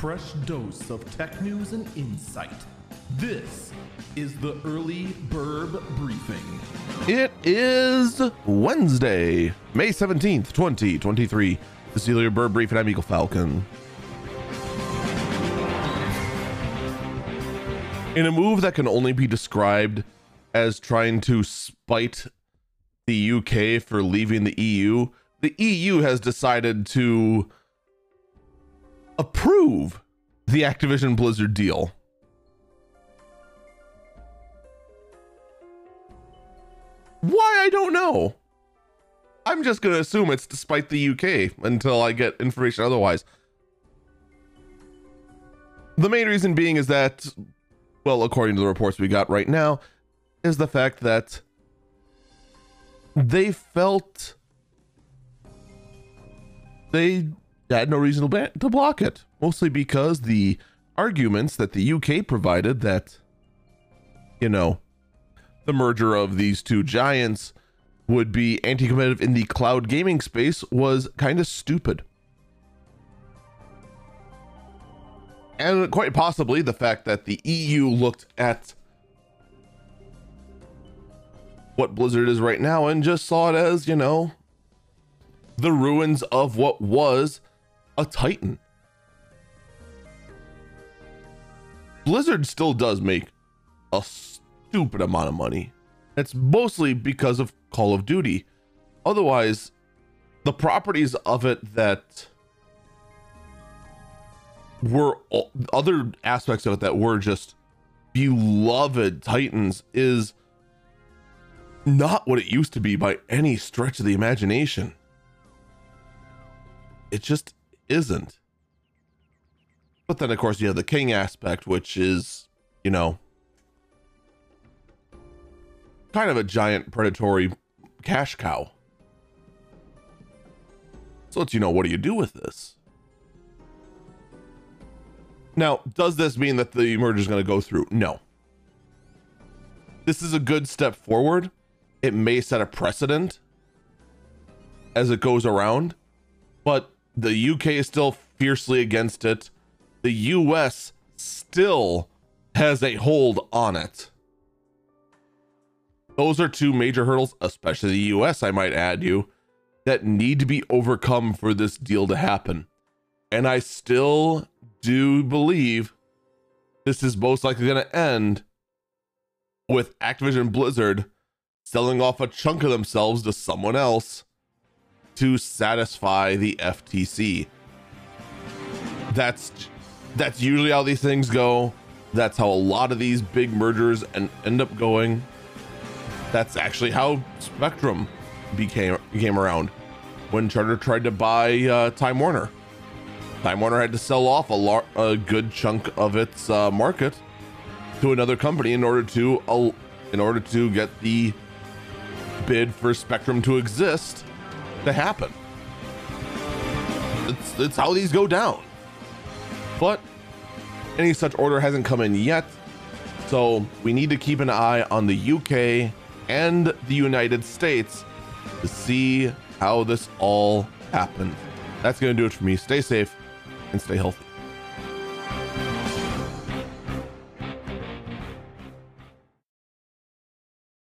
fresh dose of tech news and insight. This is the Early Birb Briefing. It is Wednesday, May 17th, 2023. This The Celia Bird Brief, and I'm Eagle Falcon. In a move that can only be described as trying to spite the UK for leaving the EU, the EU has decided to approve the Activision Blizzard deal. Why, I don't know. I'm just going to assume it's despite the UK until I get information otherwise. The main reason being is that, well, according to the reports we got right now, is the fact that they felt they had no reason to, block it, mostly because the arguments that the UK provided that, you know, the merger of these two giants would be anti competitive in the cloud gaming space was kind of stupid. And quite possibly the fact that the EU looked at what Blizzard is right now and just saw it as, you know, the ruins of what was a Titan. Blizzard still does make a stupid amount of money. It's mostly because of Call of Duty. Otherwise, the properties of it that were other aspects of it that were just beloved Titans is not what it used to be by any stretch of the imagination. It just isn't. But then, of course, you have the king aspect, which is, you know, kind of a giant predatory cash cow. So let's, you know, what do you do with this? Now, does this mean that the merger is going to go through? No. This is a good step forward. It may set a precedent as it goes around, but the UK is still fiercely against it. The US still has a hold on it. Those are two major hurdles, especially the US, I might add you, that need to be overcome for this deal to happen. And I still do believe this is most likely going to end with Activision Blizzard selling off a chunk of themselves to someone else to satisfy the FTC. That's that's usually how these things go. That's how a lot of these big mergers and end up going. That's actually how Spectrum became became around when Charter tried to buy uh, Time Warner. Time Warner had to sell off a, lar- a good chunk of its uh, market to another company in order to uh, in order to get the bid for Spectrum to exist to happen. It's, it's how these go down. But any such order hasn't come in yet. So we need to keep an eye on the UK and the United States to see how this all happens. That's going to do it for me. Stay safe and stay healthy.